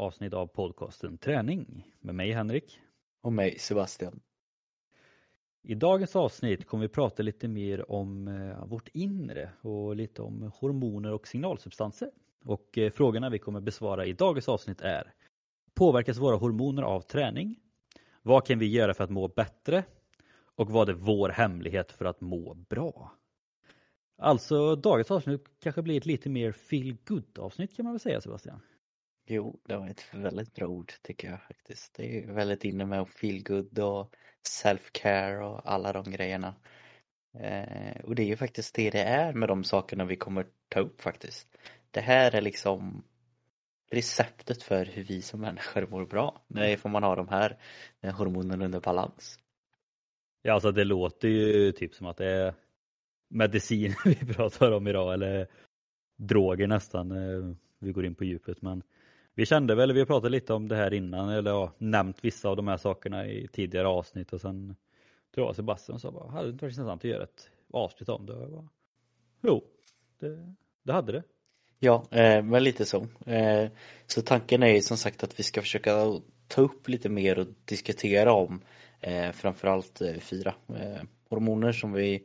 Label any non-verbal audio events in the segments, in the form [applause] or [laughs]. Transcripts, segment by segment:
avsnitt av podcasten Träning med mig Henrik. Och mig Sebastian. I dagens avsnitt kommer vi prata lite mer om eh, vårt inre och lite om hormoner och signalsubstanser. Och eh, frågorna vi kommer besvara i dagens avsnitt är Påverkas våra hormoner av träning? Vad kan vi göra för att må bättre? Och vad är vår hemlighet för att må bra? Alltså dagens avsnitt kanske blir ett lite mer feel good avsnitt kan man väl säga Sebastian? Jo, det var ett väldigt bra ord tycker jag faktiskt. Det är väldigt inne med feel good och self-care och alla de grejerna. Eh, och det är ju faktiskt det det är med de sakerna vi kommer ta upp faktiskt. Det här är liksom receptet för hur vi som människor mår bra. Det får man ha de här hormonerna under balans. Ja, alltså det låter ju typ som att det är medicin [laughs] vi pratar om idag eller droger nästan. Eh, vi går in på djupet men vi kände väl, vi har pratat lite om det här innan eller ja, nämnt vissa av de här sakerna i tidigare avsnitt och sen tror jag Sebastian sa bara, hade det inte varit intressant att göra ett avsnitt om det? bara, jo, det, det hade det. Ja, eh, men lite så. Eh, så tanken är ju som sagt att vi ska försöka ta upp lite mer och diskutera om eh, framförallt eh, fyra eh, hormoner som vi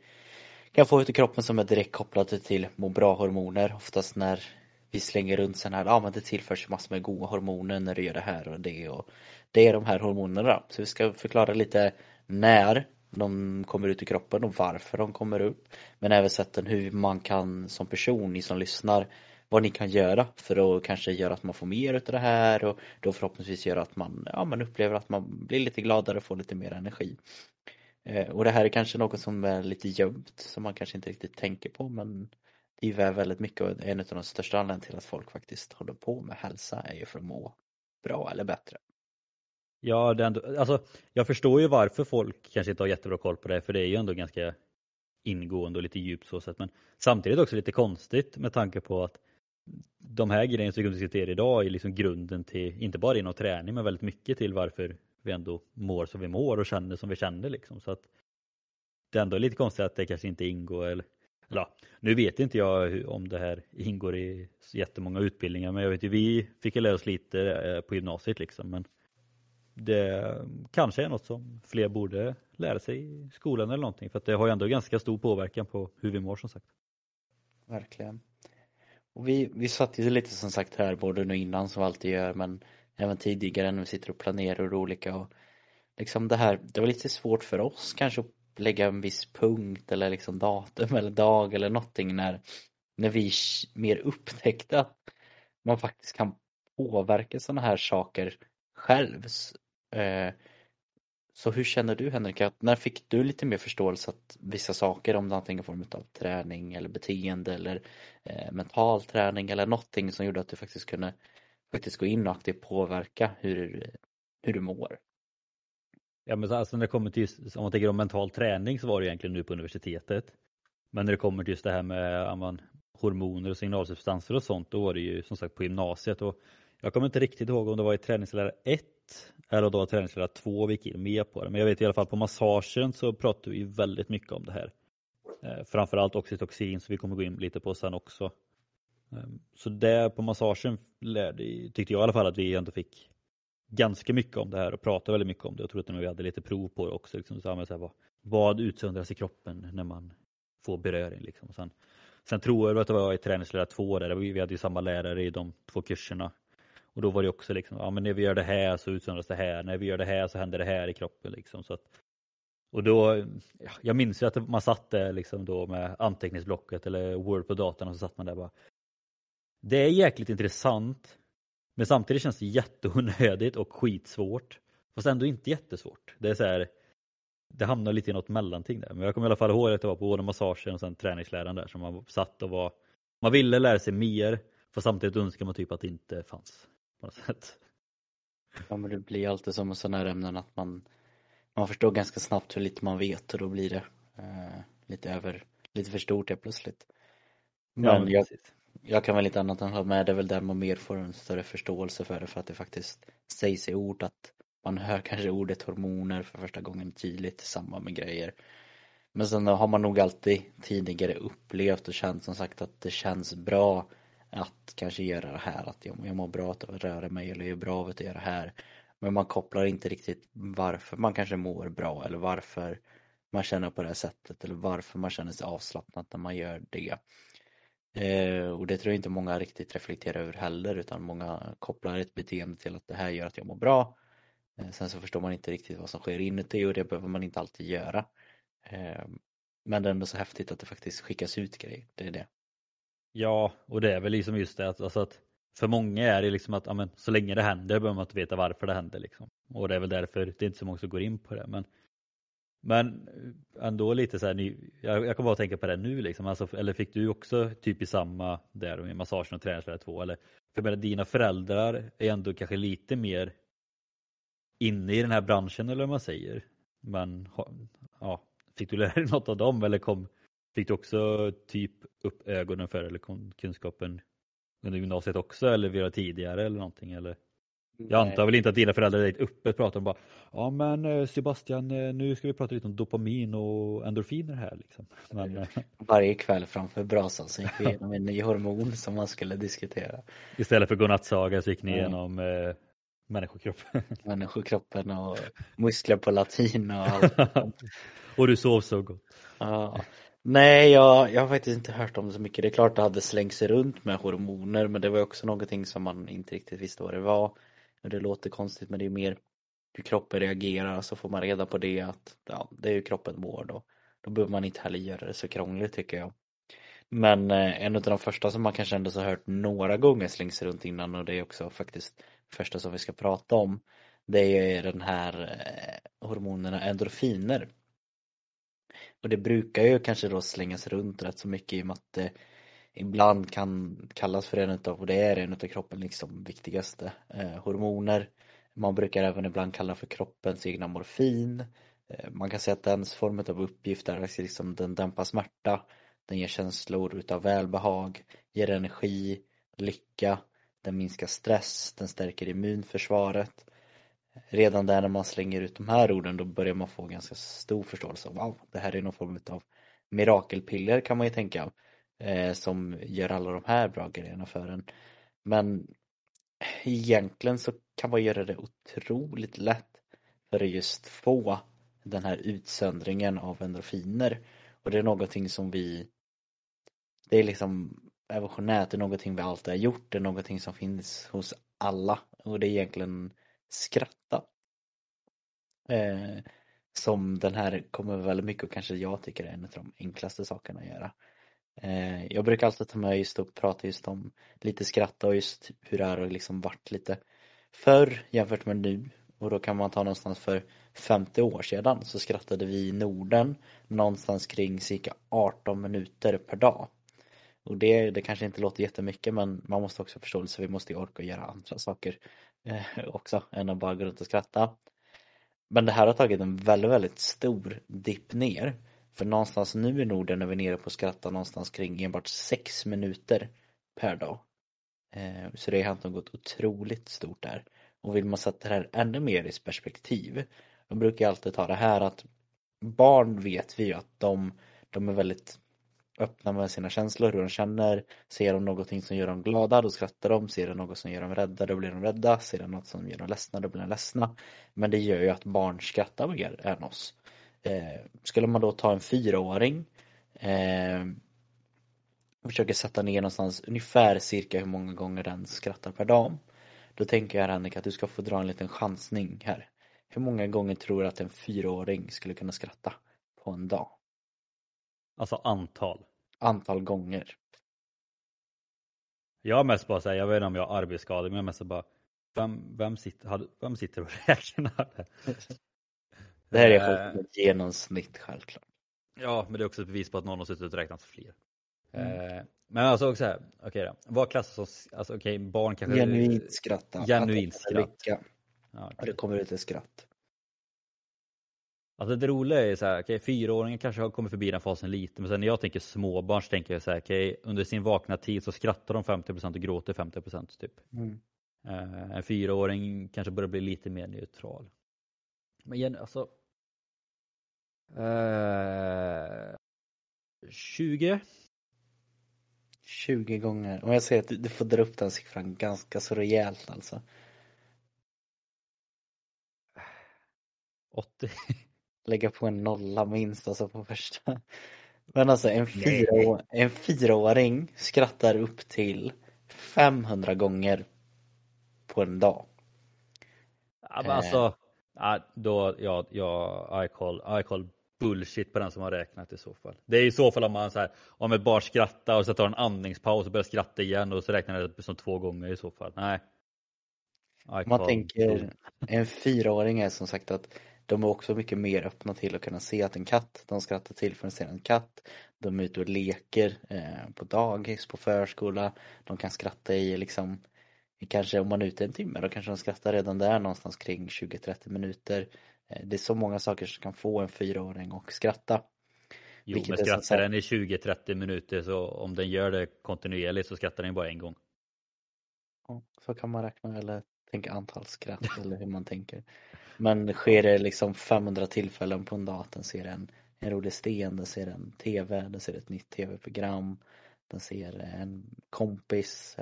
kan få ut i kroppen som är direkt kopplade till må bra-hormoner. Oftast när vi slänger runt sådana här, ja men det tillförs massor med goda hormoner när du gör det här och det och det är de här hormonerna. Så vi ska förklara lite när de kommer ut i kroppen och varför de kommer upp. Men även sätten hur man kan som person, ni som lyssnar, vad ni kan göra för att kanske göra att man får mer utav det här och då förhoppningsvis göra att man, ja, man upplever att man blir lite gladare och får lite mer energi. Eh, och det här är kanske något som är lite gömt som man kanske inte riktigt tänker på men det är väldigt mycket och en av de största anledningarna till att folk faktiskt håller på med hälsa är ju för att må bra eller bättre. Ja, det ändå, alltså, jag förstår ju varför folk kanske inte har jättebra koll på det för det är ju ändå ganska ingående och lite djupt så sätt men samtidigt också lite konstigt med tanke på att de här grejerna som vi diskuterar idag är liksom grunden till, inte bara inom träning men väldigt mycket till varför vi ändå mår som vi mår och känner som vi känner liksom. Så att det är ändå lite konstigt att det kanske inte ingår eller eller, nu vet inte jag om det här ingår i jättemånga utbildningar men jag vet ju vi fick lära oss lite eh, på gymnasiet liksom men det kanske är något som fler borde lära sig i skolan eller någonting för att det har ju ändå ganska stor påverkan på hur vi mår som sagt. Verkligen. Och vi, vi satt ju lite som sagt här både nu innan som vi alltid gör men även tidigare när vi sitter och planerar och olika och liksom det här, det var lite svårt för oss kanske att lägga en viss punkt eller liksom datum eller dag eller någonting när, när vi mer upptäckte att man faktiskt kan påverka sådana här saker själv. Eh, så hur känner du Henrik, att när fick du lite mer förståelse att vissa saker, om det antingen form av träning eller beteende eller eh, mental träning eller någonting som gjorde att du faktiskt kunde faktiskt gå in och aktivt påverka hur, hur du mår? Ja men alltså när det kommer till, om man tänker om mental träning så var det egentligen nu på universitetet. Men när det kommer till just det här med man, hormoner och signalsubstanser och sånt, då var det ju som sagt på gymnasiet. Och jag kommer inte riktigt ihåg om det var i träningslära 1 eller då träningslära 2 vi gick in med på det. Men jag vet i alla fall på massagen så pratar vi väldigt mycket om det här. Eh, framförallt oxytocin som vi kommer gå in lite på sen också. Ehm, så där på massagen lärde, tyckte jag i alla fall att vi ändå fick ganska mycket om det här och pratade väldigt mycket om det. Jag tror att vi hade lite prov på det också. Liksom, så här, vad, vad utsöndras i kroppen när man får beröring? Liksom. Sen, sen tror jag att det var i träningslära två där, vi hade ju samma lärare i de två kurserna. Och då var det också liksom, ja men när vi gör det här så utsöndras det här, när vi gör det här så händer det här i kroppen liksom. Så att, och då, ja, jag minns ju att man satt där liksom då med anteckningsblocket eller Word på datorn och så satt man där bara. Det är jäkligt intressant men samtidigt känns det jätteonödigt och skitsvårt. Fast ändå inte jättesvårt. Det är så här, det hamnar lite i något mellanting där. Men jag kommer i alla fall ihåg att det var på både massagen och sen träningsläran där som man satt och var, man ville lära sig mer fast samtidigt önskar man typ att det inte fanns. På något sätt. Ja men det blir alltid som med sådana här ämnen att man, man förstår ganska snabbt hur lite man vet och då blir det eh, lite över, lite för stort helt plötsligt. Men ja, jag, jag kan väl inte annat än hålla med, det är väl där man mer får en större förståelse för det för att det faktiskt sägs i ord att man hör kanske ordet hormoner för första gången tydligt i samband med grejer. Men sen har man nog alltid tidigare upplevt och känt som sagt att det känns bra att kanske göra det här, att jag, jag mår bra av att röra mig eller jag är bra av att göra det här. Men man kopplar inte riktigt varför man kanske mår bra eller varför man känner på det här sättet eller varför man känner sig avslappnad när man gör det. Eh, och det tror jag inte många riktigt reflekterar över heller utan många kopplar ett beteende till att det här gör att jag mår bra. Eh, sen så förstår man inte riktigt vad som sker inuti och det behöver man inte alltid göra. Eh, men det är ändå så häftigt att det faktiskt skickas ut grejer, det är det. Ja, och det är väl liksom just det att, alltså att för många är det liksom att amen, så länge det händer behöver man inte veta varför det händer. Liksom. Och det är väl därför det är inte så många som går in på det. Men, men eh, ändå lite så här, jag, jag kommer bara att tänka på det nu liksom. Alltså, eller fick du också typ i samma där med massagen och träningslära två? Eller, för menar, dina föräldrar är ändå kanske lite mer inne i den här branschen eller vad man säger. Men ja, fick du lära dig [laughs] något av dem eller kom, fick du också typ upp ögonen för eller kunskapen under gymnasiet också eller via tidigare eller någonting eller? Jag antar väl inte att dina föräldrar direkt öppet pratar om bara Ja men eh, Sebastian eh, nu ska vi prata lite om dopamin och endorfiner här liksom. Men, eh, [laughs] Varje kväll framför brasan så gick vi igenom en ny hormon som man skulle diskutera. Istället för godnattsaga så gick ni igenom eh, människokroppen. [laughs] Människokroppen och muskler på latin och allt. [laughs] och du sov så gott. Ja. Nej, jag, jag har faktiskt inte hört om det så mycket. Det är klart det hade slängts runt med hormoner men det var också någonting som man inte riktigt visste vad det var. Det låter konstigt men det är mer hur kroppen reagerar så får man reda på det att ja, det är hur kroppen mår då. Då behöver man inte heller göra det så krångligt tycker jag. Men eh, en av de första som man kanske ändå har hört några gånger slängs runt innan och det är också faktiskt första som vi ska prata om. Det är den här eh, hormonerna endorfiner. Och det brukar ju kanske då slängas runt rätt så mycket i och med att det ibland kan kallas för en utav, och det är en utav kroppens liksom viktigaste eh, hormoner. Man brukar även ibland kalla för kroppens egna morfin. Eh, man kan säga att dens form av uppgift är att liksom, den dämpar smärta, den ger känslor utav välbehag, ger energi, lycka, den minskar stress, den stärker immunförsvaret. Redan där när man slänger ut de här orden då börjar man få ganska stor förståelse av wow, det här är någon form av mirakelpiller kan man ju tänka eh, som gör alla de här bra grejerna för en. Men egentligen så kan man göra det otroligt lätt för att just få den här utsöndringen av endorfiner och det är någonting som vi det är liksom evolutionärt, det är någonting vi alltid har gjort, det är någonting som finns hos alla och det är egentligen skratta. Eh, som den här kommer väldigt mycket och kanske jag tycker är en av de enklaste sakerna att göra. Eh, jag brukar alltid ta med just och prata just om lite skratta och just hur det är och liksom varit lite förr jämfört med nu och då kan man ta någonstans för 50 år sedan så skrattade vi i Norden någonstans kring cirka 18 minuter per dag. Och det, det kanske inte låter jättemycket men man måste också förstå så vi måste ju orka göra andra saker eh, också än att bara gå runt och skratta. Men det här har tagit en väldigt, väldigt stor dipp ner. För någonstans nu i Norden är vi nere på att skratta någonstans kring enbart sex minuter per dag. Eh, så det har hänt något otroligt stort där. Och vill man sätta det här ännu mer i perspektiv då brukar jag alltid ta det här att barn vet vi ju att de, de är väldigt öppna med sina känslor, hur de känner. Ser de någonting som gör dem glada, då skrattar de. Ser de något som gör dem rädda, då blir de rädda. Ser de något som gör dem ledsna, då blir de ledsna. Men det gör ju att barn skrattar mer än oss. Eh, skulle man då ta en fyraåring eh, och försöka sätta ner någonstans ungefär cirka hur många gånger den skrattar per dag. Då tänker jag Henrik att du ska få dra en liten chansning här. Hur många gånger tror du att en fyraåring skulle kunna skratta på en dag? Alltså antal? Antal gånger. Jag har mest bara säga, jag vet inte om jag har arbetsskador, men jag mest bara vem, vem, sitter, vem sitter och [laughs] räknar? Det här är folk ett genomsnitt självklart. Ja, men det är också ett bevis på att någon har suttit och räknat fler. Mm. Men alltså också här, okej okay då. Vad klassas som, alltså okej, okay, barn kanske... Genuint skratta. Genuint skratt. Ja, okay. Det kommer ut ett skratt. Alltså det roliga är så här, okay, fyraåringen kanske har kommit förbi den fasen lite, men sen när jag tänker småbarn så tänker jag så här, okay, under sin vakna tid så skrattar de 50% och gråter 50% typ. Mm. Uh, en fyraåring kanske börjar bli lite mer neutral. Men igen, alltså. Uh, 20? 20 gånger. Om jag säger att du, du får dra upp den siffran ganska så rejält alltså. 80. Lägga på en nolla minst alltså på första. Men alltså en, fyra, en fyraåring skrattar upp till 500 gånger på en dag. Ja, men alltså, ja, då, ja, ja, I call, I call bullshit på den som har räknat i så fall. Det är i så fall om man så här, om ett barn skrattar och så tar en andningspaus och börjar skratta igen och så räknar det som två gånger i så fall. Nej. I Man tänker, en fyraåring är som sagt att de är också mycket mer öppna till att kunna se att en katt, de skrattar till för att se en katt. De är ute och leker eh, på dagis, på förskola. De kan skratta i liksom, kanske om man är ute en timme, då kanske de skrattar redan där någonstans kring 20-30 minuter. Eh, det är så många saker som kan få en fyraåring att skratta. Jo, vilket men skrattar den i 20-30 minuter så om den gör det kontinuerligt så skrattar den bara en gång. Ja, så kan man räkna eller tänka antal skratt [laughs] eller hur man tänker. Men sker det liksom 500 tillfällen på en dag att den ser en, en rolig sten, den ser en TV, den ser ett nytt TV-program, den ser en kompis.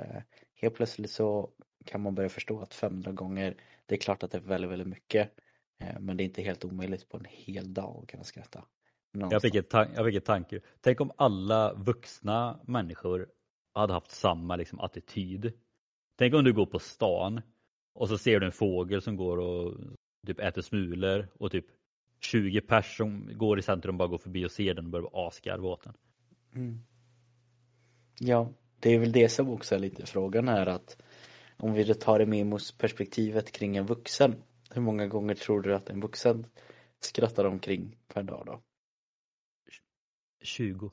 Helt plötsligt så kan man börja förstå att 500 gånger, det är klart att det är väldigt, väldigt mycket. eh, Men det är inte helt omöjligt på en hel dag att kunna skratta. Jag fick, ett jag fick ett tanke. Tänk om alla vuxna människor hade haft samma liksom, attityd. Tänk om du går på stan och så ser du en fågel som går och typ äter smulor och typ 20 pers som går i centrum bara går förbi och ser den och börjar asgarva åt den. Mm. Ja, det är väl det som också är lite frågan här att om vi tar det med perspektivet kring en vuxen. Hur många gånger tror du att en vuxen skrattar omkring per dag då? 20.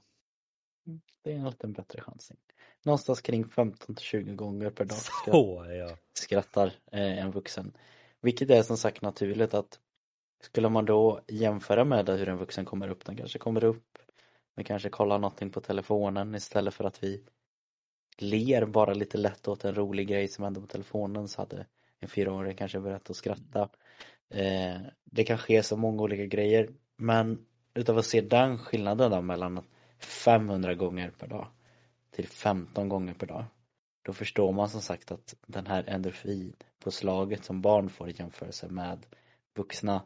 Det är en liten bättre chansning. Någonstans kring 15 till 20 gånger per dag skratt- Så ja. skrattar eh, en vuxen. Vilket är som sagt naturligt att skulle man då jämföra med hur en vuxen kommer upp, den kanske kommer upp, vi kanske kollar någonting på telefonen istället för att vi ler bara lite lätt åt en rolig grej som hände på telefonen så hade en fyraåring kanske börjat att skratta. Eh, det kan ske så många olika grejer men utav att se den skillnaden då mellan 500 gånger per dag till 15 gånger per dag då förstår man som sagt att den här endorfin på slaget som barn får i jämförelse med vuxna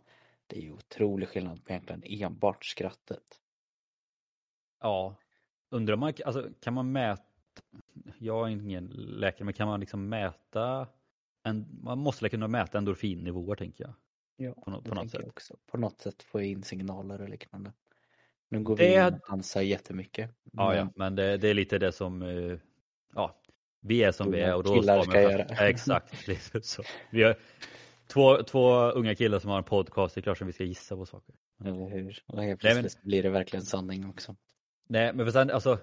det är ju otrolig skillnad på egentligen enbart skrattet. Ja. Undrar man, alltså, kan man mäta, jag är ingen läkare, men kan man liksom mäta, en, man måste väl kunna mäta endorfinnivåer tänker jag. Ja, På det på något sätt. också. På något sätt få in signaler och liknande. Nu går Det- vi in och dansar jättemycket. Ja, ja, men men det, det är lite det som, eh, ja, vi är som vi är och då killar ska man göra. Exakt, [laughs] lite så. Vi har två, två unga killar som har en podcast, det är klart som vi ska gissa på saker. Eller hur? Och helt Nej, men- plötsligt blir det verkligen sanning också. Nej, men för sen, alltså,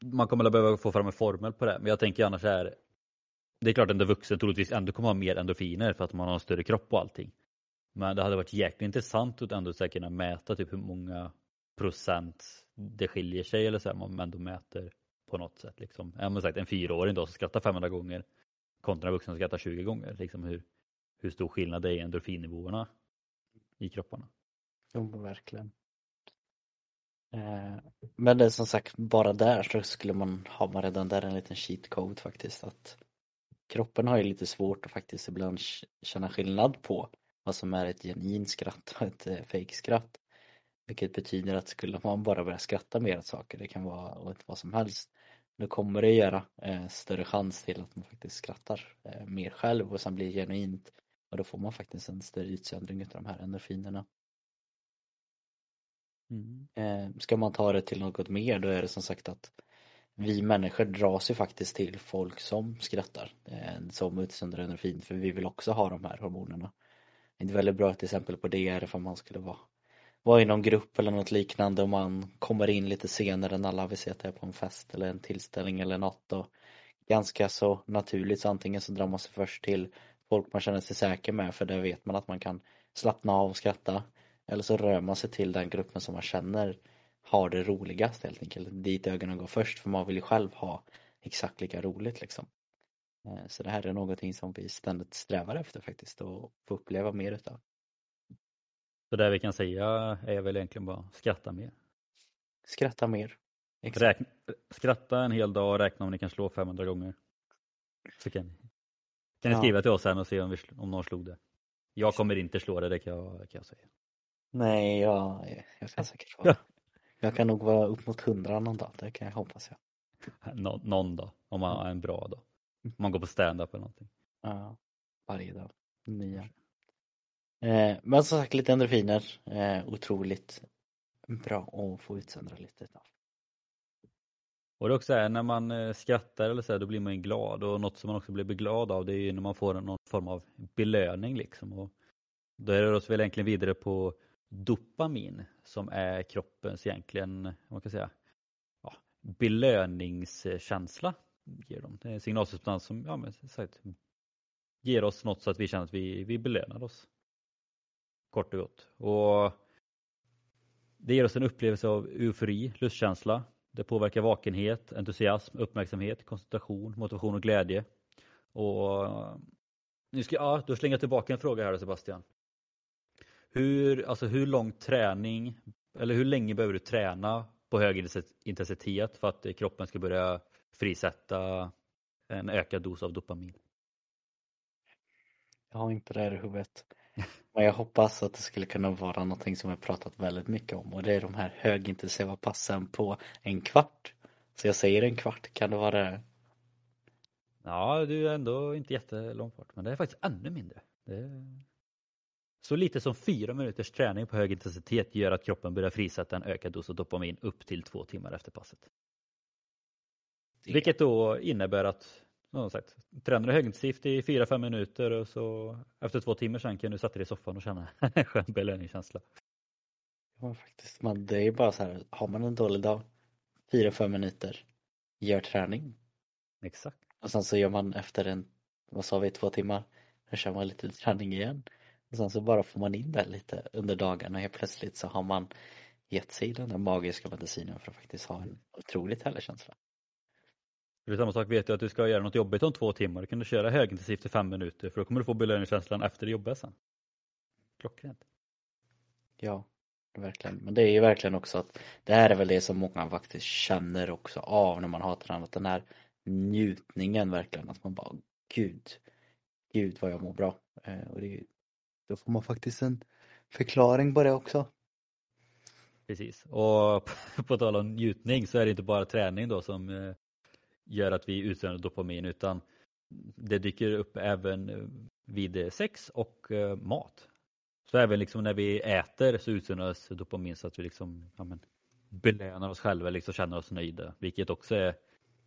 man kommer att behöva få fram en formel på det, men jag tänker annars är det är klart att en vuxen troligtvis ändå kommer ha mer endorfiner för att man har en större kropp och allting. Men det hade varit jäkligt intressant att ändå kunna mäta typ hur många procent det skiljer sig eller så här, om man ändå mäter på något sätt. Liksom. Ja, men sagt, en fyraåring då som skrattar 500 gånger kontra en vuxen som skrattar 20 gånger. Liksom hur, hur stor skillnad det är i endorfinnivåerna i kropparna. Jo, verkligen. Eh, men det är som sagt, bara där så skulle man, har man redan där en liten cheat code faktiskt att kroppen har ju lite svårt att faktiskt ibland känna skillnad på vad som är ett genuint skratt och ett eh, fake fejkskratt. Vilket betyder att skulle man bara börja skratta mer åt saker, det kan vara åt vad som helst, då kommer det göra eh, större chans till att man faktiskt skrattar eh, mer själv och sen blir det genuint och då får man faktiskt en större utsöndring utav de här endorfinerna. Mm. Eh, ska man ta det till något mer då är det som sagt att vi människor dras ju faktiskt till folk som skrattar, eh, som utsöndrar endorfin för vi vill också ha de här hormonerna. Ett väldigt bra till exempel på det är ifall man skulle vara, vara i någon grupp eller något liknande och man kommer in lite senare än alla, vi ser att det är på en fest eller en tillställning eller något och ganska så naturligt så antingen så drar man sig först till folk man känner sig säker med för där vet man att man kan slappna av och skratta eller så rör man sig till den gruppen som man känner har det roligast helt enkelt. Dit ögonen går först för man vill ju själv ha exakt lika roligt liksom. Eh, Så det här är någonting som vi ständigt strävar efter faktiskt och få uppleva mer utav. Så det vi kan säga är väl egentligen bara skratta mer. Skratta mer. Räkna, skratta en hel dag och räkna om ni kan slå 500 gånger. Så kan ni, kan ni Ja. skriva till oss sen och se om, vi, om någon slog det. Jag kommer inte slå det, det kan jag, kan jag säga. Nej, jag, jag kan säkert vara. Jag kan nog vara upp mot hundra någon dag, det kan jag hoppas jag. Nå, någon dag, om man har en bra dag. Om man går på stand-up eller någonting. Ja, varje dag. Nya. Eh, men som sagt lite endorfiner. Eh, otroligt bra att få utsöndra lite av. Och det är också är när man eh, skrattar eller så här, då blir man ju glad och något som man också blir glad av det är ju när man får någon form av belöning liksom. Och då är det oss väl egentligen vidare på dopamin som är kroppens egentligen, man kan säga, ja, belöningskänsla. Ger dem. Det är en signalsubstans som ja, men, sagt, ger oss något så att vi känner att vi, vi belönar oss. Kort och gott. Och det ger oss en upplevelse av eufori, lustkänsla. Det påverkar vakenhet, entusiasm, uppmärksamhet, koncentration, motivation och glädje. Och nu ska ja, då slänger jag tillbaka en fråga här Sebastian. Hur, alltså hur lång träning, eller hur länge behöver du träna på hög intensitet för att kroppen ska börja frisätta en ökad dos av dopamin? Jag har inte det här i huvudet. [laughs] Men jag hoppas att det skulle kunna vara någonting som jag pratat väldigt mycket om och det är de här högintensiva passen på en kvart. Så jag säger en kvart, kan det vara det? Ja, du är ändå inte jättelångt bort, men det är faktiskt ännu mindre. Det är... Så lite som fyra minuters träning på hög intensitet gör att kroppen börjar frisätta en ökad dos av dopamin upp till två timmar efter passet. Vilket då innebär att som sagt, tränar du högintensivt i 4-5 minuter och så efter två timmar sen kan du sätta dig i soffan och känna en skön belöningskänsla. Ja, faktiskt. Man, det är ju bara så här, har man en dålig dag, 4-5 minuter, gör träning. Exakt. Och sen så gör man efter en, vad sa vi, två timmar, då kör man lite träning igen. Och sen så bara får man in det lite under dagen och helt plötsligt så har man gett sig den där magiska medicinen för att faktiskt ha en otroligt härlig känsla. Det är samma sak, vet du att du ska göra något jobbigt om två timmar, då kan du köra högintensivt i fem minuter för då kommer du få belöningskänslan efter det jobbiga sen. Klockrent. Ja, verkligen. Men det är ju verkligen också att det här är väl det som många faktiskt känner också av när man har tränat den här njutningen verkligen att man bara gud, gud vad jag mår bra. Eh, och det är, då får man faktiskt en förklaring på det också. Precis. Och [laughs] på tal om njutning så är det inte bara träning då som eh, gör att vi utsöndrar dopamin utan det dyker upp även eh, vid eh, sex och mat. Så även liksom när vi äter så utsöndras dopamin så att vi liksom ja, men, belönar oss själva liksom känner oss nöjda. Vilket också är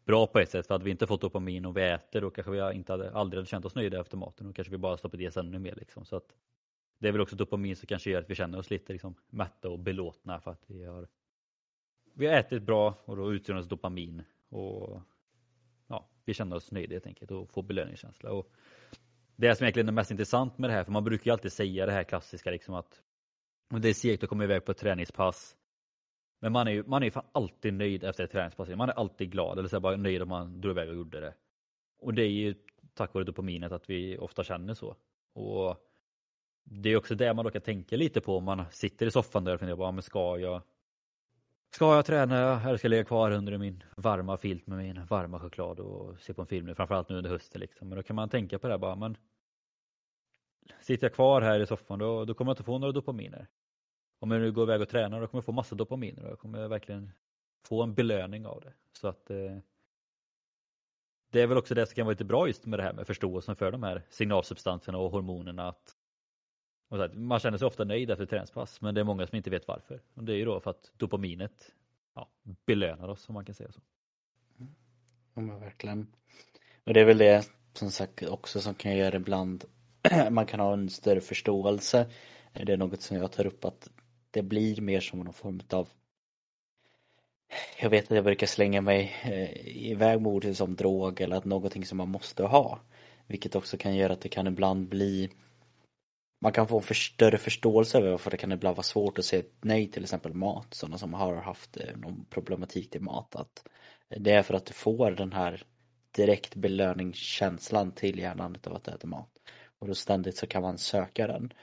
bra på ett sätt för hade vi inte fått dopamin och vi äter då kanske vi inte hade, aldrig hade känt oss nöjda efter maten och kanske vi bara stoppat i oss ännu mer liksom. Så att det är väl också dopamin som kanske gör att vi känner oss lite liksom, mätta och belåtna för att vi har vi har ätit bra och då utsöndras dopamin och ja, vi känner oss nöjda helt enkelt och får belöningskänsla. Och det som egentligen är mest intressant med det här, för man brukar ju alltid säga det här klassiska liksom att det är segt att komma iväg på ett träningspass. Men man är ju man är ju fan alltid nöjd efter ett träningspass. Man är alltid glad eller så bara nöjd om man drog iväg och gjorde det. Och det är ju tack vare dopaminet att vi ofta känner så. Och det är också det man då kan tänka lite på om man sitter i soffan där och funderar på, ja, men ska jag Ska jag träna eller ska jag ligga kvar under min varma filt med min varma choklad och se på en film, framförallt nu under hösten liksom. Men då kan man tänka på det här bara, men sitter jag kvar här i soffan då, då kommer jag inte få några dopaminer. Om jag nu går iväg och tränar då kommer jag få massa dopaminer och jag kommer verkligen få en belöning av det. Så att eh, det är väl också det som kan vara lite bra just med det här med förståelsen för de här signalsubstanserna och hormonerna. Att, och så att man känner sig ofta nöjd efter träningspass men det är många som inte vet varför. Och det är ju då för att dopaminet ja, belönar oss om man kan säga så. Ja men verkligen. Och det är väl det som sagt också som kan göra ibland [clears throat] man kan ha en större förståelse. Det är något som jag tar upp att det blir mer som någon form av jag vet att jag brukar slänga mig eh, iväg med ord som drog eller att någonting som man måste ha. Vilket också kan göra att det kan ibland bli man kan få en för större förståelse över varför det kan ibland vara svårt att säga nej till exempel mat. Sådana som har haft eh, någon problematik till mat. Att eh, det är för att du får den här direkt belöningskänslan till hjärnan av att äta mat. Och då ständigt så kan man söka den.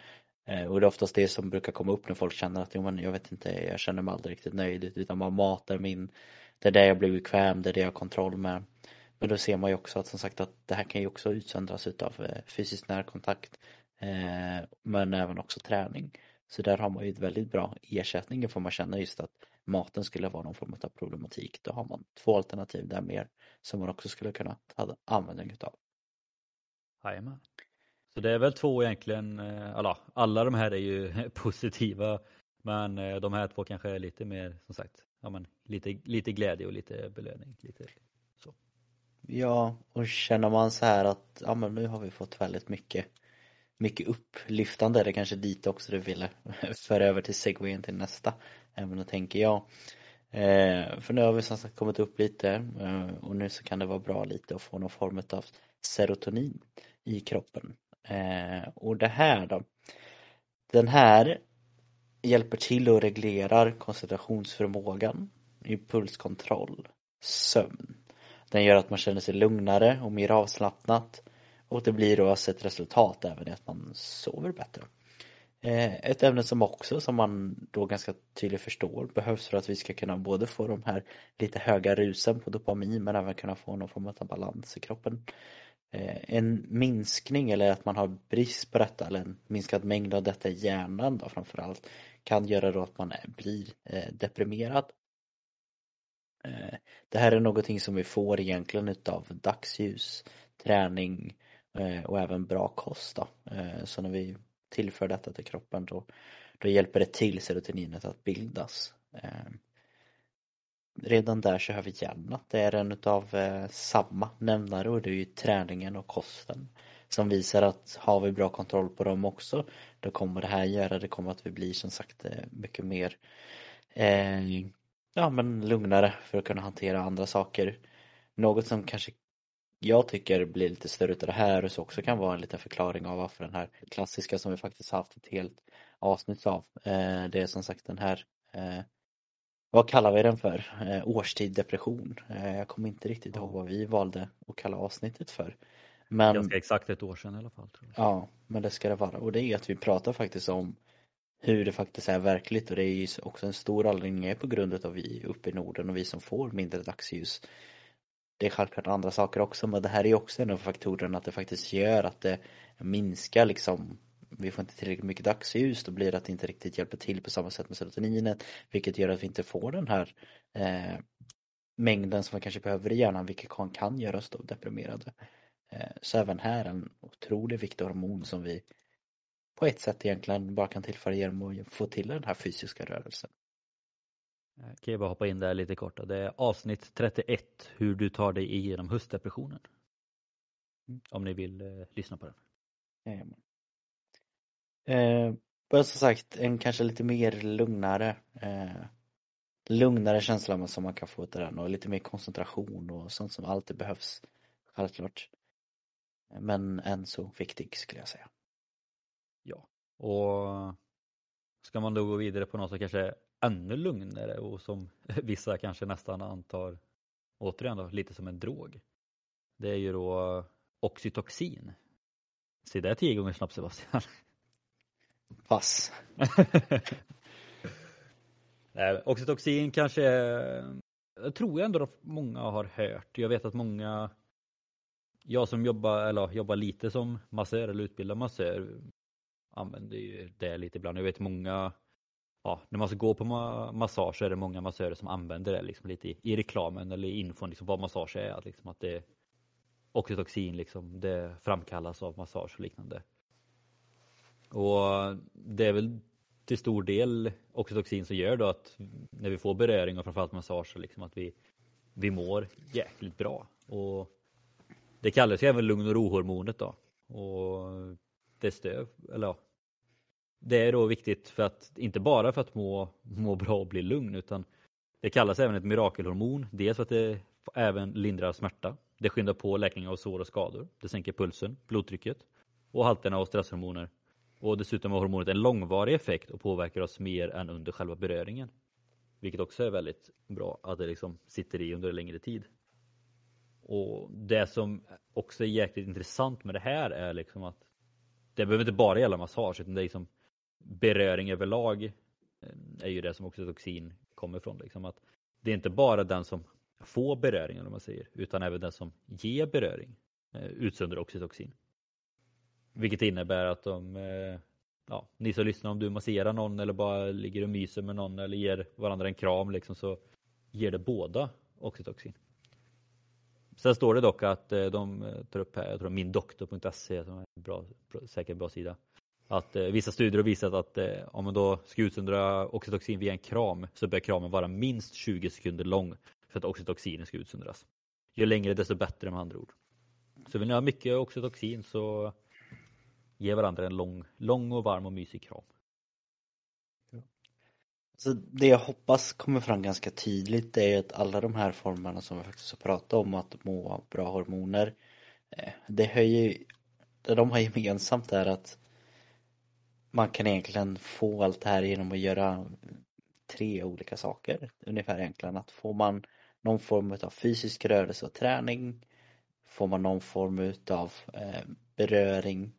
Eh, och det är oftast det som brukar komma upp när folk känner att jo, men jag vet inte, jag känner mig aldrig riktigt nöjd utan man matar min det är det jag blir bekväm, det är det jag har kontroll med. Men då ser man ju också att som sagt att det här kan ju också utsöndras utav fysisk närkontakt men även också träning. Så där har man ju ett väldigt bra ersättning för man känner just att maten skulle vara någon form av problematik. Då har man två alternativ där mer som man också skulle kunna ta användning utav. Jajamän. Så det är väl två egentligen, alla, alla de här är ju [laughs] positiva men de här två kanske är lite mer som sagt, ja men lite, lite glädje och lite belöning. Lite så. Ja, och känner man så här att ja men nu har vi fått väldigt mycket mycket upplyftande, det är kanske dit också du ville [laughs] föra över till segwayen till nästa ämne tänker jag. Eh, för nu har vi som sagt kommit upp lite eh, och nu så kan det vara bra lite att få någon form av serotonin i kroppen. Eh, och det här då, den här hjälper till och reglerar koncentrationsförmågan, impulskontroll, sömn. Den gör att man känner sig lugnare och mer avslappnat och det blir då alltså ett resultat även i att man sover bättre. Eh, ett ämne som också, som man då ganska tydligt förstår, behövs för att vi ska kunna både få de här lite höga rusen på dopamin men även kunna få någon form av balans i kroppen. Eh, en minskning eller att man har brist på detta eller en minskad mängd av detta i hjärnan då framförallt kan göra då att man blir eh, deprimerad. Det här är någonting som vi får egentligen utav dagsljus, träning, Eh, och även bra kost då. Eh, så när vi tillför detta till kroppen då, då hjälper det till serotoninet att bildas. Eh, redan där så hör vi igen att det är en utav samma nämnare och det är ju träningen och kosten som visar att har vi bra kontroll på dem också då kommer det här göra, det kommer att vi blir som sagt mycket mer eh, ja men lugnare för att kunna hantera andra saker. Något som kanske jag tycker blir lite större utav det här och så också kan vara en liten förklaring av varför den här klassiska som vi faktiskt haft ett helt avsnitt av. Eh, det är som sagt den här eh, vad kallar vi den för? Eh, årstid depression. Jag kommer inte riktigt ihåg vad vi valde att kalla avsnittet för. Men, Ganska exakt ett år sedan i alla fall. Ja, men det ska det vara. Och det är att vi pratar faktiskt om hur det faktiskt är verkligt och det är ju också en stor anledning på grund av vi uppe i Norden och vi som får mindre dagsljus det är självklart andra saker också men det här är också en av faktorerna att det faktiskt gör att det minskar liksom vi får inte tillräckligt mycket dagsljus då blir det att det inte riktigt hjälper till på samma sätt med serotoninet vilket gör att vi inte får den här eh, mängden som man kanske behöver i hjärnan vilket kan, kan göra oss då deprimerade. Eh, så även här en otroligt viktig hormon som vi på ett sätt egentligen bara kan tillföra genom att få till den här fysiska rörelsen. Eh, kan jag bara hoppa in där lite kort. Det är avsnitt 31, hur du tar dig igenom höstdepressionen. Mm. Om ni vill eh, lyssna på den. Jajamän. Eh, som sagt, en kanske lite mer lugnare eh, lugnare känsla som man kan få till den och lite mer koncentration och sånt som alltid behövs. Självklart. Men än så viktig skulle jag säga. Ja, och ska man då gå vidare på något som kanske ännu lugnare och som [laughs] vissa kanske nästan antar återigen då, lite som en drog. Det är ju då oxytocin. Se där tio gånger snabbt Sebastian. [laughs] Pass. [laughs] Nej, oxytocin kanske, jag tror ändå att många har hört. Jag vet att många, jag som jobbar, eller jobbar lite som massör eller utbildad massör använder ju det lite ibland. Jag vet många ja, när man ska gå på massage så är det många massörer som använder det liksom lite i, i reklamen eller i infon liksom vad massage är. Att, liksom, att det oxytocin liksom, det framkallas av massage och liknande. Och det är väl till stor del oxytocin som gör då att när vi får beröring och framförallt massage liksom att vi, vi mår jäkligt bra. Och det kallas ju även lugn och rohormonet då. Och det stöv, eller ja, det är då viktigt för att, inte bara för att må, må bra och bli lugn utan det kallas även ett mirakelhormon. Dels för att det även lindrar smärta. Det skyndar på läkning av sår och skador. Det sänker pulsen, blodtrycket och halterna av stresshormoner. Och dessutom har hormonet en långvarig effekt och påverkar oss mer än under själva beröringen. Vilket också är väldigt bra att det liksom sitter i under en längre tid. Och det som också är jäkligt intressant med det här är liksom att det behöver inte bara gälla massage utan det är liksom beröring överlag eh, är ju det som oxytocin kommer ifrån. Liksom att det är inte bara den som får beröring om man säger, utan även den som ger beröring eh, utsöndrar oxytocin. Vilket innebär att om eh, ja, ni som lyssnar, om du masserar någon eller bara ligger och myser med någon eller ger varandra en kram liksom så ger det båda oxytocin. Sen står det dock att de tar upp här, jag tror mindoktor.se som är en bra, säkert bra sida. Att eh, vissa studier har visat att eh, om man då ska utsöndra oxytocin via en kram så bör kramen vara minst 20 sekunder lång för att oxytocinen ska utsöndras. Ju längre desto bättre med andra ord. Så vill ni ha mycket oxytocin så ge varandra en lång, lång och varm och mysig kram. Så det jag hoppas kommer fram ganska tydligt är att alla de här formerna som vi faktiskt har pratat om, att må bra hormoner, eh, det höjer det de har gemensamt är att man kan egentligen få allt det här genom att göra tre olika saker ungefär egentligen. Att får man någon form av fysisk rörelse och träning, får man någon form utav eh, beröring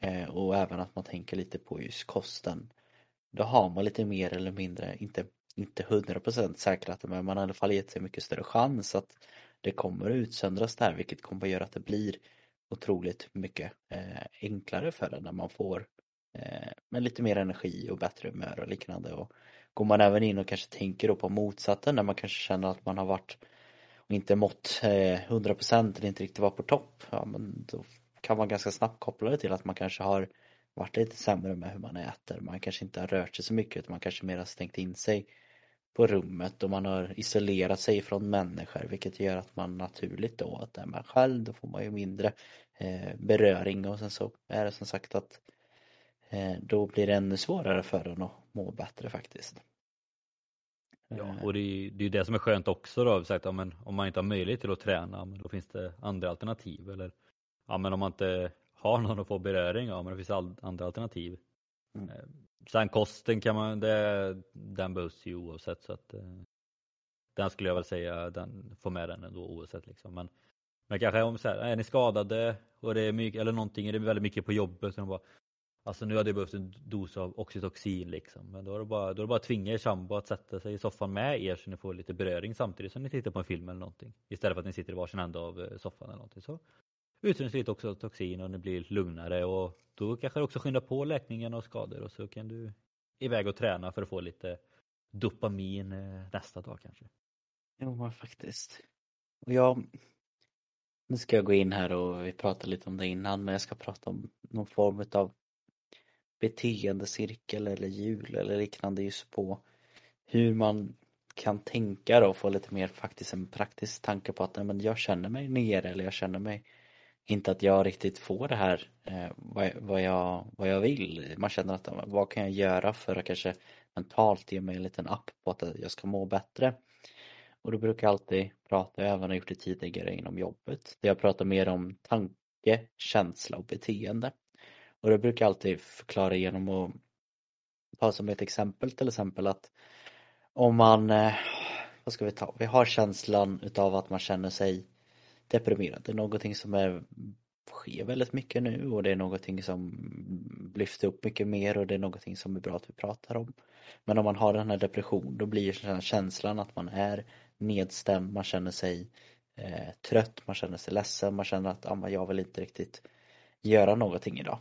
eh, och även att man tänker lite på just kosten. Då har man lite mer eller mindre, inte, inte 100% säkrat men man har i alla fall gett sig mycket större chans att det kommer utsöndras där vilket kommer att göra att det blir otroligt mycket eh, enklare för en när man får Eh, med lite mer energi och bättre humör och liknande. Och går man även in och kanske tänker då på motsatsen när man kanske känner att man har varit och inte mått eh, 100% eller inte riktigt var på topp, ja men då kan man ganska snabbt koppla det till att man kanske har varit lite sämre med hur man äter. Man kanske inte har rört sig så mycket utan man kanske mer har stängt in sig på rummet och man har isolerat sig från människor vilket gör att man naturligt då att är man själv då får man ju mindre eh, beröring och sen så är det som sagt att eh, då blir det ännu svårare för en att må bättre faktiskt. Ja, eh. och det är ju det som är skönt också då, sagt, ja, men om man inte har möjlighet till att träna, då finns det andra alternativ. Eller ja, men om man inte har någon att få beröring, ja, men det finns andra alternativ. Mm. Eh, sen kosten kan man, det, den behövs ju oavsett så att eh, den skulle jag väl säga, den får med den ändå oavsett liksom. Men, men kanske om så här, är ni skadade och det är mycket, eller någonting, är det väldigt mycket på jobbet, så bara, Alltså nu hade jag behövt en dos av oxytocin liksom. Men då är det bara, då är det bara att tvinga er sambo att sätta sig i soffan med er så ni får lite beröring samtidigt som ni tittar på en film eller någonting. Istället för att ni sitter i varsin ända av eh, soffan eller någonting. Så utrymmes lite toxin och ni blir lugnare och då kanske det också skyndar på läkningen och skador och så kan du iväg och träna för att få lite dopamin eh, nästa dag kanske. Jo faktiskt. Och jag, nu ska jag gå in här och vi pratade lite om det innan men jag ska prata om någon form av beteendecirkel eller hjul eller liknande just på hur man kan tänka då och få lite mer faktiskt en praktisk tanke på att nej, men jag känner mig nere eller jag känner mig inte att jag riktigt får det här eh, vad, vad, jag, vad jag vill. Man känner att vad kan jag göra för att kanske mentalt ge mig en liten app på att jag ska må bättre. Och då brukar jag alltid prata, jag har gjort det tidigare inom jobbet, där jag pratar mer om tanke, känsla och beteende. Och det brukar jag alltid förklara genom att ta som ett exempel till exempel att om man, eh, vad ska vi ta, vi har känslan utav att man känner sig deprimerad. Det är någonting som är, sker väldigt mycket nu och det är någonting som lyfter upp mycket mer och det är någonting som är bra att vi pratar om. Men om man har den här depressionen då blir känslan att man är nedstämd, man känner sig eh, trött, man känner sig ledsen, man känner att ah, jag vill inte riktigt göra någonting idag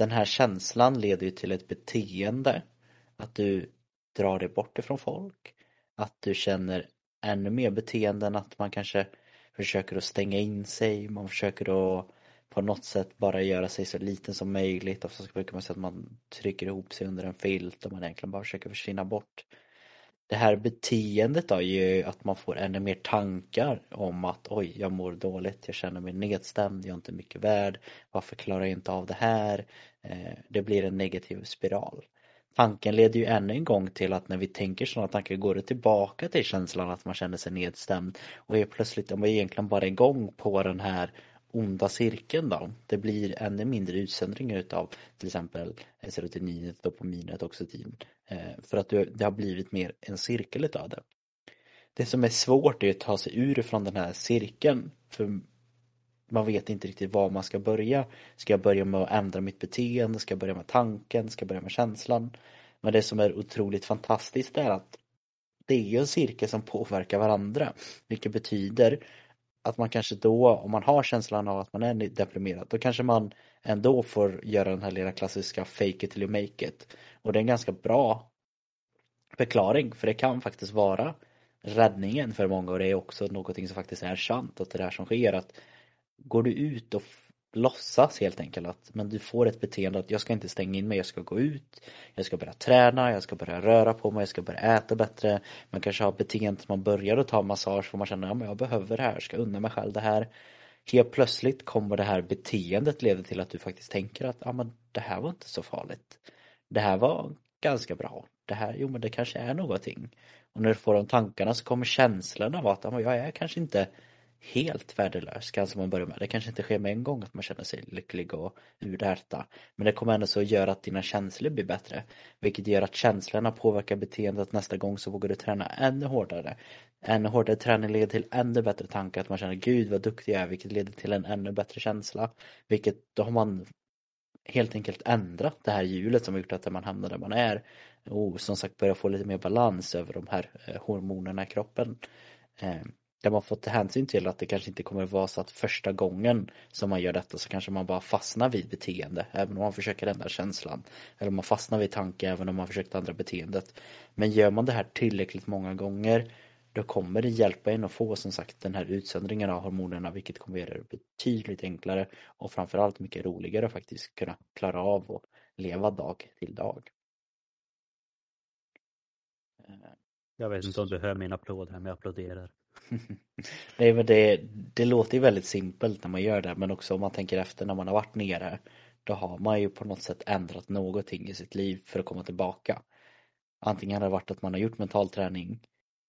den här känslan leder ju till ett beteende. Att du drar dig bort ifrån folk. Att du känner ännu mer beteenden att man kanske försöker att stänga in sig, man försöker att på något sätt bara göra sig så liten som möjligt. Ofta brukar man säga att man trycker ihop sig under en filt och man egentligen bara försöker försvinna bort det här beteendet då ju att man får ännu mer tankar om att oj, jag mår dåligt, jag känner mig nedstämd, jag är inte mycket värd, varför klarar jag inte av det här? Eh, det blir en negativ spiral. Tanken leder ju ännu en gång till att när vi tänker sådana tankar går det tillbaka till känslan att man känner sig nedstämd och är plötsligt, man egentligen bara igång på den här onda cirkeln då. Det blir ännu mindre utsöndring utav till exempel serotoninet, dopaminet, oxytin. Eh, för att det har blivit mer en cirkel utav det. Det som är svårt är att ta sig ur från den här cirkeln. För man vet inte riktigt var man ska börja. Ska jag börja med att ändra mitt beteende? Ska jag börja med tanken? Ska jag börja med känslan? Men det som är otroligt fantastiskt är att det är ju en cirkel som påverkar varandra. Vilket betyder att man kanske då, om man har känslan av att man är deprimerad, då kanske man ändå får göra den här lilla klassiska fake it till you make it. Och det är en ganska bra förklaring, för det kan faktiskt vara räddningen för många och det är också någonting som faktiskt är sant att det där som sker att går du ut och låtsas helt enkelt att men du får ett beteende att jag ska inte stänga in mig, jag ska gå ut, jag ska börja träna, jag ska börja röra på mig, jag ska börja äta bättre. Man kanske har beteendet man börjar att ta massage för man känner att ja, jag behöver det här, jag ska unna mig själv det här. Helt plötsligt kommer det här beteendet leda till att du faktiskt tänker att ja, men det här var inte så farligt. Det här var ganska bra. Det här, jo men det kanske är någonting. Och när du får de tankarna så kommer känslan av att ja, jag är kanske inte helt värdelös kanske man börjar med. Det kanske inte sker med en gång att man känner sig lycklig och ur det. Men det kommer ändå så göra att dina känslor blir bättre. Vilket gör att känslorna påverkar beteendet nästa gång så vågar du träna ännu hårdare. Ännu hårdare träning leder till ännu bättre tankar. Att man känner gud vad duktig jag är. Vilket leder till en ännu bättre känsla. Vilket då har man helt enkelt ändrat det här hjulet som har gjort att man hamnar där man är. Och som sagt börja få lite mer balans över de här eh, hormonerna i kroppen. Ehm, där man fått hänsyn till att det kanske inte kommer vara så att första gången som man gör detta så kanske man bara fastnar vid beteende även om man försöker ändra känslan. Eller man fastnar vid tanke även om man försökt ändra beteendet. Men gör man det här tillräckligt många gånger då kommer det hjälpa en att få som sagt den här utsöndringen av hormonerna vilket kommer göra det betydligt enklare och framförallt mycket roligare att faktiskt kunna klara av och leva dag till dag. Jag vet inte om du hör min applåd här men jag applåderar. [laughs] Nej men det, det låter ju väldigt simpelt när man gör det men också om man tänker efter när man har varit nere då har man ju på något sätt ändrat någonting i sitt liv för att komma tillbaka. Antingen har det varit att man har gjort mental träning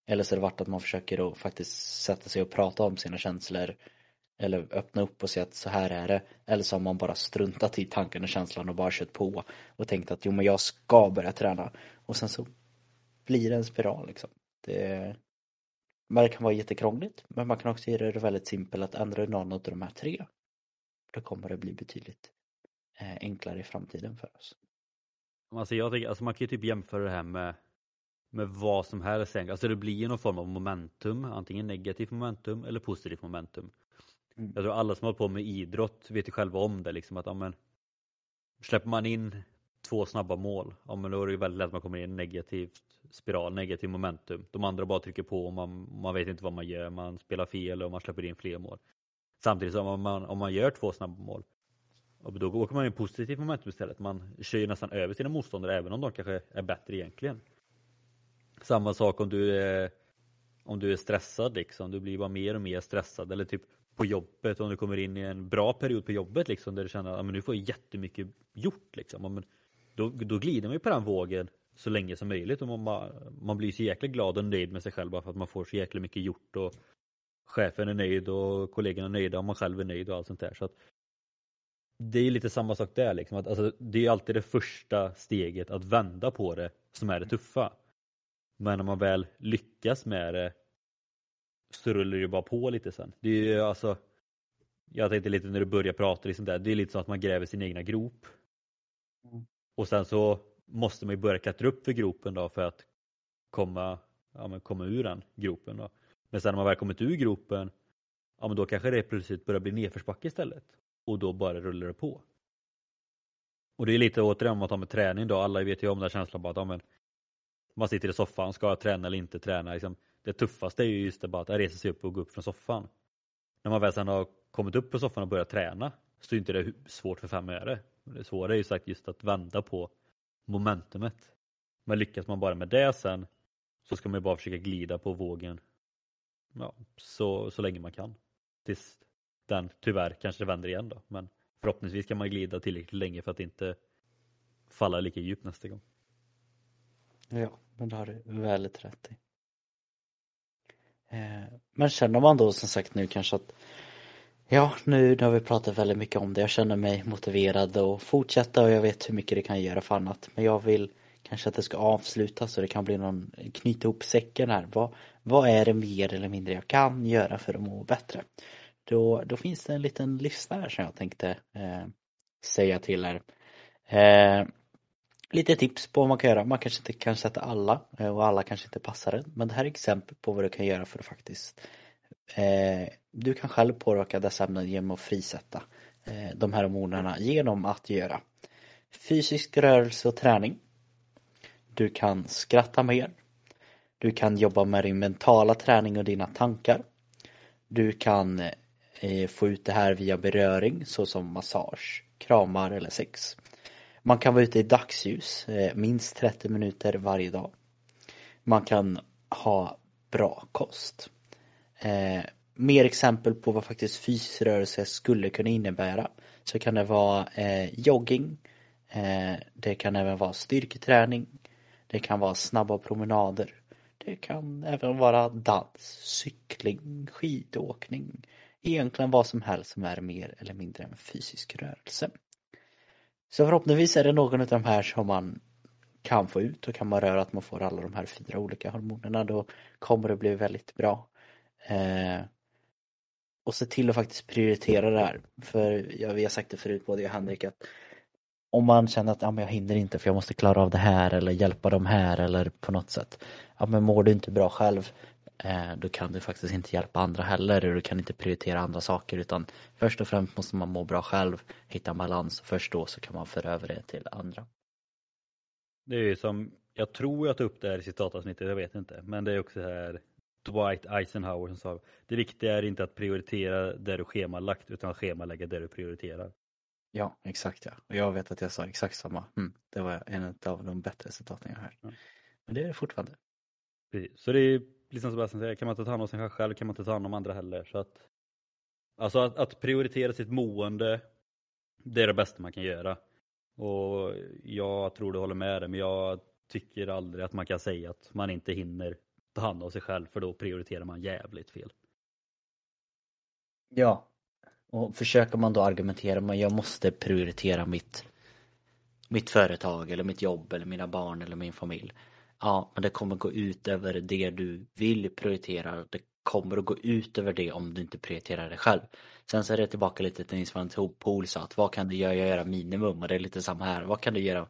eller så har det varit att man försöker att faktiskt sätta sig och prata om sina känslor eller öppna upp och säga att så här är det. Eller så har man bara struntat i tanken och känslan och bara kört på och tänkt att jo men jag ska börja träna. Och sen så blir det en spiral liksom. Det, men det kan vara jättekrångligt men man kan också göra det väldigt simpelt att ändra någon av de här tre. Då kommer det bli betydligt eh, enklare i framtiden för oss. Alltså jag tänker, alltså man kan ju typ jämföra det här med med vad som helst. Alltså det blir någon form av momentum, antingen negativt momentum eller positivt momentum. Mm. Jag tror alla som har hållit på med idrott vet ju själva om det liksom att ja, men, släpper man in två snabba mål, ja men då är det ju väldigt lätt att man kommer in i en negativ spiral, negativ momentum. De andra bara trycker på och man, man vet inte vad man gör, man spelar fel och man släpper in fler mål. Samtidigt som om man, om man gör två snabba mål, då åker man i en positiv momentum istället. Man kör ju nästan över sina motståndare även om de kanske är bättre egentligen. Samma sak om du är, om du är stressad liksom, du blir bara mer och mer stressad eller typ på jobbet om du kommer in i en bra period på jobbet liksom där du känner att nu får jag jättemycket gjort liksom. Men då, då glider man ju på den vågen så länge som möjligt och man, man blir så jäkla glad och nöjd med sig själv bara för att man får så jäkla mycket gjort och chefen är nöjd och kollegorna är nöjda och man själv är nöjd och allt sånt där. Så att det är lite samma sak där liksom. Att, alltså, det är alltid det första steget att vända på det som är det tuffa. Men när man väl lyckas med det så rullar det ju bara på lite sen. Det är ju alltså Jag tänkte lite när du börjar prata liksom där, det är lite som att man gräver sin egna grop. Mm. Och sen så måste man ju börja klättra upp för gropen då för att komma, ja, men komma ur den gropen då. Men sen när man väl kommit ur gropen, ja men då kanske det plötsligt börjar bli nedförsbacke istället. Och då bara rullar det på. Och det är lite återigen om man tar med träning då, alla vet ju om den här känslan bara att ja, men man sitter i soffan, ska jag träna eller inte träna? Liksom, det tuffaste är ju just det bara att resa sig upp och gå upp från soffan. När man väl sen har kommit upp på soffan och börjat träna så är inte det svårt för fem öre. Det svåra är ju sagt just att vända på momentumet. Men lyckas man bara med det sen så ska man ju bara försöka glida på vågen ja, så, så länge man kan. Tills den tyvärr kanske vänder igen då. Men förhoppningsvis kan man glida tillräckligt länge för att inte falla lika djupt nästa gång. Ja, men det har du väldigt rätt i. Eh, men känner man då som sagt nu kanske att Ja, nu, nu har vi pratat väldigt mycket om det. Jag känner mig motiverad att fortsätta och jag vet hur mycket det kan göra för annat. Men jag vill kanske att det ska avslutas så det kan bli någon knyta ihop säcken här. Vad, vad är det mer eller mindre jag kan göra för att må bättre? Då, då finns det en liten lista här som jag tänkte eh, säga till er. Eh, lite tips på vad man kan göra. Man kanske inte kan sätta alla eh, och alla kanske inte passar det. Men det här är exempel på vad du kan göra för att faktiskt Eh, du kan själv påverka dessa ämnen genom att frisätta eh, de här hormonerna genom att göra fysisk rörelse och träning. Du kan skratta mer. Du kan jobba med din mentala träning och dina tankar. Du kan eh, få ut det här via beröring såsom massage, kramar eller sex. Man kan vara ute i dagsljus eh, minst 30 minuter varje dag. Man kan ha bra kost. Eh, mer exempel på vad faktiskt fysisk rörelse skulle kunna innebära. Så kan det vara eh, jogging. Eh, det kan även vara styrketräning. Det kan vara snabba promenader. Det kan även vara dans, cykling, skidåkning. Egentligen vad som helst som är mer eller mindre en fysisk rörelse. Så förhoppningsvis är det någon av de här som man kan få ut och kan man röra att man får alla de här fyra olika hormonerna då kommer det bli väldigt bra. Eh, och se till att faktiskt prioritera det här. För ja, vi har sagt det förut, både jag och Henrik, att om man känner att ja, men jag hinner inte för jag måste klara av det här eller hjälpa dem här eller på något sätt. Ja men mår du inte bra själv eh, då kan du faktiskt inte hjälpa andra heller och du kan inte prioritera andra saker utan först och främst måste man må bra själv, hitta en balans och först då så kan man föra över det till andra. Det är ju som, jag tror jag tog upp det här i citatavsnittet, jag vet inte, men det är också här Dwight Eisenhower som sa det viktiga är inte att prioritera det du schemalagt utan att schemalägga det du prioriterar. Ja, exakt ja. Och jag vet att jag sa exakt samma. Mm, det var en av de bättre citaten jag hört. Ja. Men det är det fortfarande. Precis. Så det är liksom som säger, kan man inte ta hand om sig själv kan man inte ta hand om andra heller. Så att, alltså att, att prioritera sitt mående, det är det bästa man kan göra. Och jag tror du håller med det, men jag tycker aldrig att man kan säga att man inte hinner ta hand om sig själv för då prioriterar man jävligt fel. Ja, och försöker man då argumentera med jag måste prioritera mitt mitt företag eller mitt jobb eller mina barn eller min familj. Ja, men det kommer gå ut över det du vill prioritera. Det kommer att gå ut över det om du inte prioriterar det själv. Sen så är det tillbaka lite till Nils van Pool sa att vad kan du göra, göra minimum och det är lite samma här. Vad kan du göra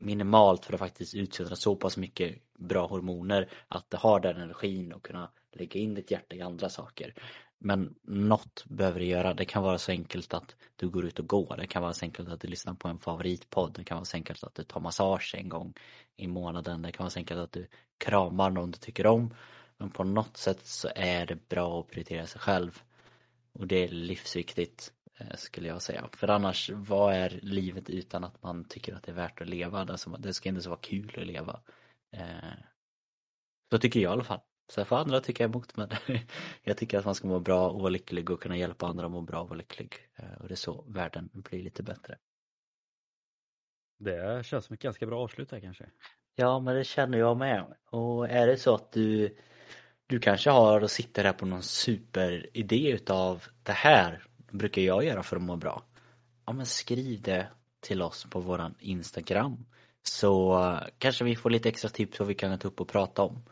minimalt för att faktiskt utsöndra så pass mycket bra hormoner att du har den energin och kunna lägga in ditt hjärta i andra saker. Men något behöver du göra. Det kan vara så enkelt att du går ut och går. Det kan vara så enkelt att du lyssnar på en favoritpodd. Det kan vara så enkelt att du tar massage en gång i månaden. Det kan vara så enkelt att du kramar någon du tycker om. Men på något sätt så är det bra att prioritera sig själv. Och det är livsviktigt skulle jag säga. För annars, vad är livet utan att man tycker att det är värt att leva? Det ska inte så vara kul att leva. Eh, så tycker jag i alla fall. Sen får andra tycka emot men [laughs] jag tycker att man ska må bra och vara lycklig och kunna hjälpa andra att må bra och vara lycklig. Eh, och det är så världen blir lite bättre. Det känns som ett ganska bra avslut här kanske. Ja men det känner jag med. Och är det så att du du kanske har och sitter här på någon superidé utav det här brukar jag göra för att må bra. Ja men skriv det till oss på våran Instagram. Så eh, kanske vi får lite extra tips vad vi kan ta upp och prata om.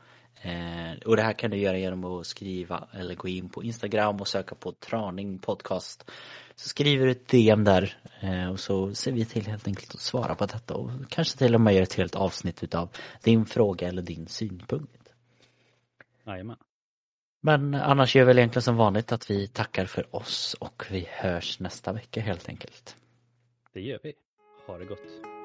Eh, och det här kan du göra genom att skriva eller gå in på Instagram och söka på Traning Podcast. Så skriver du ett DM där eh, och så ser vi till helt enkelt att svara på detta och kanske till och med gör ett helt avsnitt utav din fråga eller din synpunkt. Jajamän. Men annars gör vi väl egentligen som vanligt att vi tackar för oss och vi hörs nästa vecka helt enkelt. Det gör vi. Ha det gott.